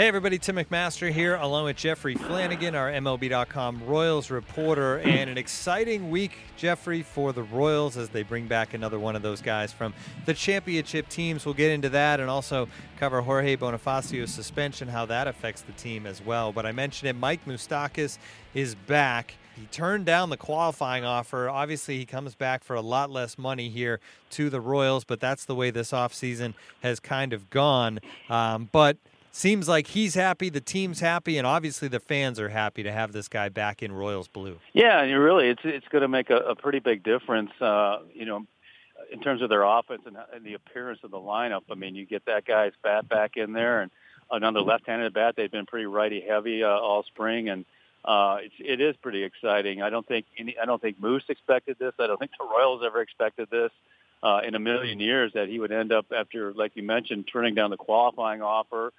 Hey everybody, Tim McMaster here, along with Jeffrey Flanagan, our MLB.com Royals reporter, and an exciting week, Jeffrey, for the Royals as they bring back another one of those guys from the championship teams. We'll get into that and also cover Jorge Bonifacio's suspension, how that affects the team as well. But I mentioned it, Mike Moustakas is back. He turned down the qualifying offer. Obviously, he comes back for a lot less money here to the Royals, but that's the way this offseason has kind of gone. Um, but seems like he's happy, the team's happy, and obviously the fans are happy to have this guy back in Royals blue. Yeah, and really, it's it's going to make a, a pretty big difference. Uh, you know, in terms of their offense and, and the appearance of the lineup. I mean, you get that guy's bat back in there, and another left-handed bat. They've been pretty righty heavy uh, all spring, and uh, it's, it is pretty exciting. I don't think any, I don't think Moose expected this. I don't think the Royals ever expected this uh, in a million years that he would end up after, like you mentioned, turning down the qualifying offer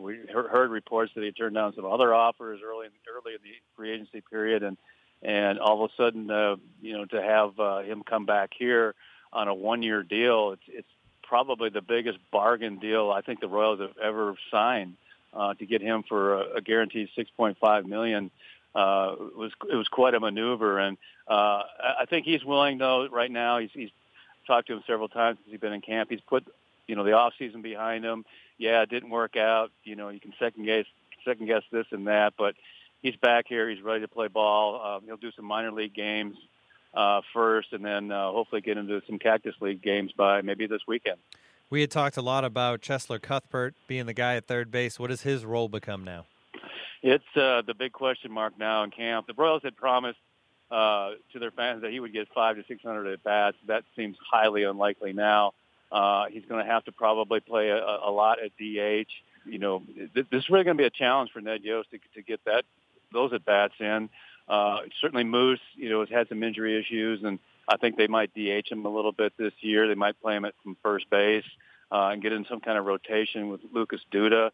we heard reports that he turned down some other offers early in, early in the free agency period, and and all of a sudden, uh, you know, to have uh, him come back here on a one-year deal, it's it's probably the biggest bargain deal I think the Royals have ever signed. Uh, to get him for a, a guaranteed 6.5 million uh, was it was quite a maneuver, and uh, I think he's willing though. Right now, he's he's talked to him several times since he's been in camp. He's put you know the off season behind him yeah, it didn't work out. You know, you can second guess second guess this and that, but he's back here. He's ready to play ball. Um, he'll do some minor league games uh, first, and then uh, hopefully get into some Cactus League games by maybe this weekend. We had talked a lot about Cheslor Cuthbert being the guy at third base. What does his role become now? It's uh, the big question mark now in camp. The Royals had promised uh, to their fans that he would get five to six hundred at bats. That seems highly unlikely now. Uh, he's going to have to probably play a, a lot at DH. You know, this is really going to be a challenge for Ned Yost to, to get that those at bats in. Uh, certainly, Moose, you know, has had some injury issues, and I think they might DH him a little bit this year. They might play him at from first base uh, and get in some kind of rotation with Lucas Duda.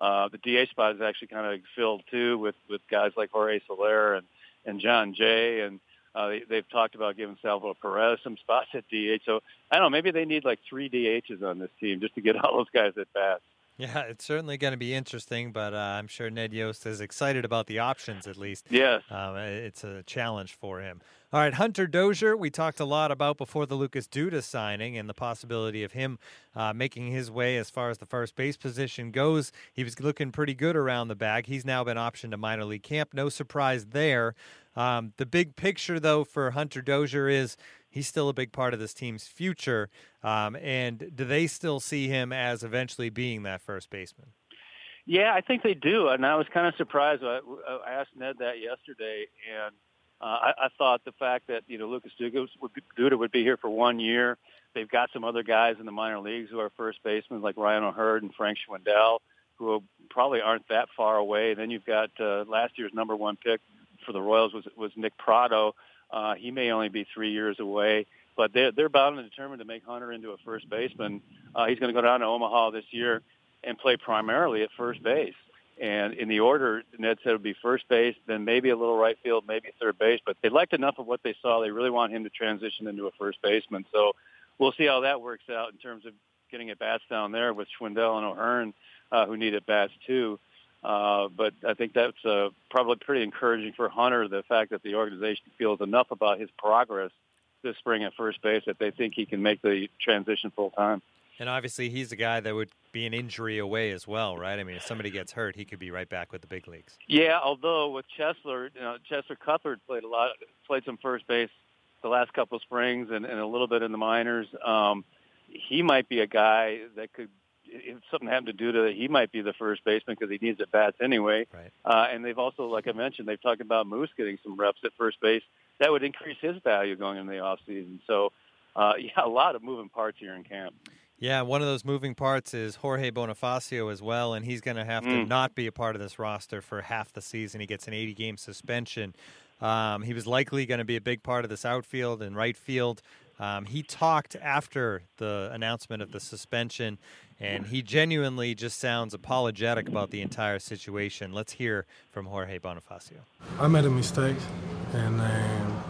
Uh, the DH spot is actually kind of filled too with with guys like Jorge Soler and and Jon Jay and uh, they, they've talked about giving Salvador Perez some spots at DH. So I don't know. Maybe they need like three DHs on this team just to get all those guys at bats. Yeah, it's certainly going to be interesting, but uh, I'm sure Ned Yost is excited about the options at least. Yes. Um, it's a challenge for him. All right, Hunter Dozier, we talked a lot about before the Lucas Duda signing and the possibility of him uh, making his way as far as the first base position goes. He was looking pretty good around the bag. He's now been optioned to minor league camp. No surprise there. Um, the big picture, though, for Hunter Dozier is he's still a big part of this team's future. Um, and do they still see him as eventually being that first baseman? Yeah, I think they do. And I was kind of surprised. I, I asked Ned that yesterday, and uh, I, I thought the fact that you know Lucas Duda would, be, Duda would be here for one year. They've got some other guys in the minor leagues who are first basemen, like Ryan O'Hearn and Frank Schwindel, who probably aren't that far away. And then you've got uh, last year's number one pick for the Royals was was Nick Pratto. Uh, he may only be three years away, but they're they're bound and determined to make Hunter into a first baseman. Uh, he's going to go down to Omaha this year and play primarily at first base. And in the order, Ned said it would be first base, then maybe a little right field, maybe third base. But they liked enough of what they saw. They really want him to transition into a first baseman. So we'll see how that works out in terms of getting at bats down there with Schwindel and O'Hearn, uh, who need at bats too. Uh, but I think that's uh, probably pretty encouraging for Hunter, the fact that the organization feels enough about his progress this spring at first base that they think he can make the transition full time. And obviously, he's a guy that would be an injury away as well, right? I mean, if somebody gets hurt, he could be right back with the big leagues. Yeah, although with Cheslor, you know, Cheslor Cuthbert played a lot, played some first base the last couple of springs and, and a little bit in the minors. Um, he might be a guy that could if something happened to Duda, he might be the first baseman because he needs at bats anyway. Right. Uh, and they've also, like I mentioned, they've talked about Moose getting some reps at first base. That would increase his value going into the off season. So, uh, yeah, a lot of moving parts here in camp. Yeah, one of those moving parts is Jorge Bonifacio as well, and he's going to have mm. to not be a part of this roster for half the season. He gets an 80 game suspension. Um, he was likely going to be a big part of this outfield and right field. Um, he talked after the announcement of the suspension, and he genuinely just sounds apologetic about the entire situation. Let's hear from Jorge Bonifacio. I made a mistake, and um,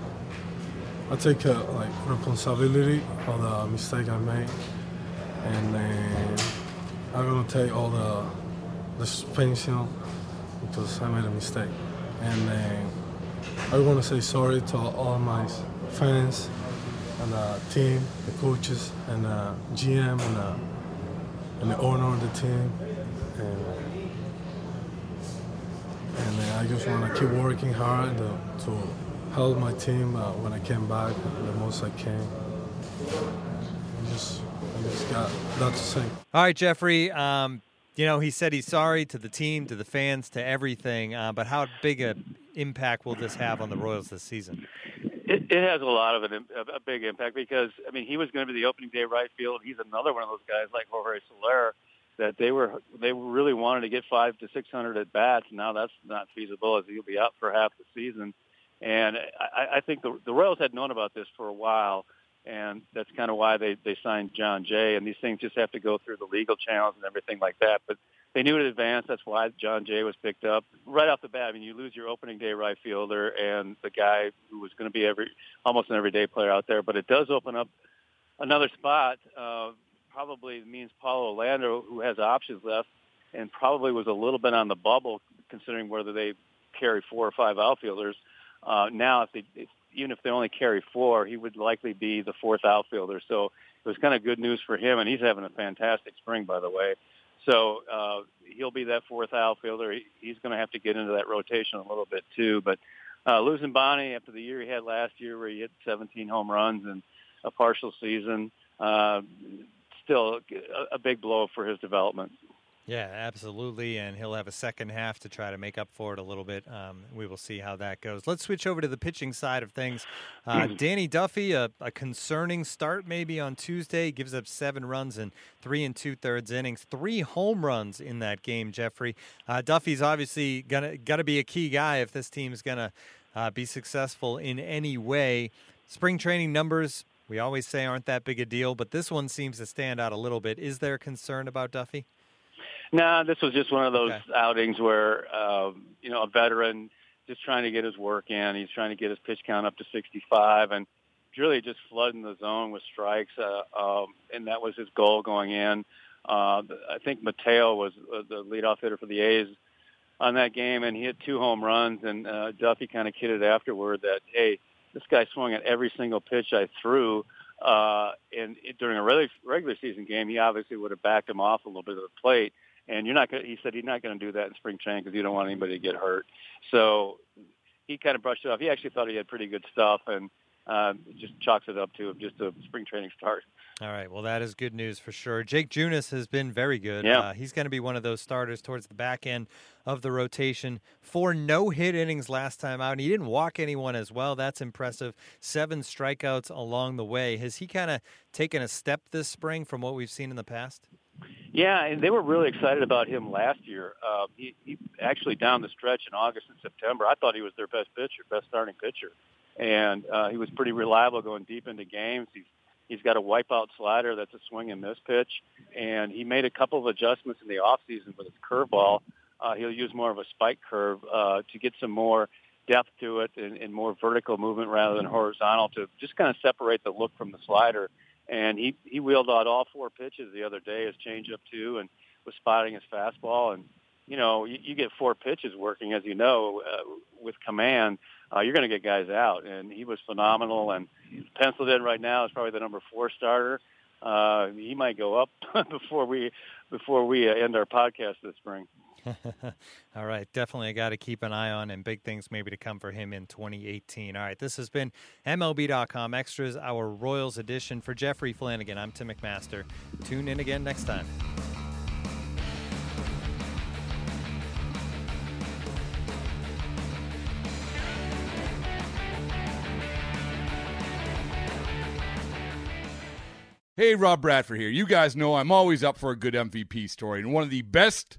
I take uh, like responsibility for the mistake I made, and uh, I'm gonna take all the the suspension because I made a mistake, and uh, I want to say sorry to all my fans and the team, the coaches, and the GM, and the, and the owner of the team. And, and I just want to keep working hard to, to help my team uh, when I came back the most I can. I just, I just got that to say. All right, Jeffrey. Um, you know, he said he's sorry to the team, to the fans, to everything. Uh, but how big a impact will this have on the Royals this season? It, it has a lot of an, a big impact because I mean he was going to be the opening day right field. He's another one of those guys like Jorge Soler that they were they really wanted to get five to six hundred at bats. Now that's not feasible as he'll be out for half the season. And I, I think the, the Royals had known about this for a while, and that's kind of why they they signed Jon Jay. And these things just have to go through the legal channels and everything like that. But they knew in advance. That's why Jon Jay was picked up right off the bat. I mean, you lose your opening day right fielder and the guy who was going to be every almost an everyday player out there. But it does open up another spot. Uh, probably means Paulo Orlando, who has options left, and probably was a little bit on the bubble considering whether they carry four or five outfielders. Uh, now, if they if, even if they only carry four, he would likely be the fourth outfielder. So it was kind of good news for him, and he's having a fantastic spring, by the way. So uh, he'll be that fourth outfielder. He, he's going to have to get into that rotation a little bit too. But uh, losing Bonnie after the year he had last year, where he hit 17 home runs and a partial season, uh, still a, a big blow for his development. Yeah, absolutely. And he'll have a second half to try to make up for it a little bit. Um, we will see how that goes. Let's switch over to the pitching side of things. Uh, hmm. Danny Duffy, a, a, concerning start maybe on Tuesday, gives up seven runs in three and two thirds innings, three home runs in that game, Jeffrey. Uh, Duffy's obviously gonna got to be a key guy if this team's going to uh, be successful in any way. Spring training numbers, we always say aren't that big a deal, but this one seems to stand out a little bit. Is there concern about Duffy? No, this was just one of those okay. outings where um, you know a veteran just trying to get his work in. He's trying to get his pitch count up to 65, and really just flooding the zone with strikes, uh, um, and that was his goal going in. Uh, I think Mateo was uh, the leadoff hitter for the A's on that game, and he hit two home runs. And uh, Duffy kind of kidded afterward that, hey, this guy swung at every single pitch I threw. Uh, and it, during a regular, regular season game, he obviously would have backed him off a little bit of the plate. And you're not going. He said he's not going to do that in spring training because you don't want anybody to get hurt. So he kind of brushed it off. He actually thought he had pretty good stuff, and uh, just chalks it up to just a spring training start. All right. Well, that is good news for sure. Jake Junis has been very good. Yeah. Uh, he's going to be one of those starters towards the back end of the rotation. Four no hit innings last time out, and he didn't walk anyone as well. That's impressive. Seven strikeouts along the way. Has he kind of taken a step this spring from what we've seen in the past? Yeah, and they were really excited about him last year. Uh, he, he actually down the stretch in August and September, I thought he was their best pitcher, best starting pitcher, and uh, he was pretty reliable going deep into games. He's he's got a wipeout slider that's a swing and miss pitch, and he made a couple of adjustments in the off season with his curveball. Uh, he'll use more of a spike curve uh, to get some more depth to it and, and more vertical movement rather than horizontal to just kind of separate the look from the slider and he he wheeled out all four pitches the other day, his changeup too, and was spotting his fastball. And you know, you, you get four pitches working, as you know, uh, with command, uh, you're going to get guys out. And he was phenomenal, and penciled in right now is probably the number four starter. Uh, he might go up before we before we uh, end our podcast this spring. All right, definitely I got to keep an eye on and big things maybe to come for him in 2018. All right, this has been MLB.com Extras, our Royals edition. For Jeffrey Flanagan, I'm Tim McMaster. Tune in again next time. Hey, Rob Bradford here. You guys know I'm always up for a good MVP story, and one of the best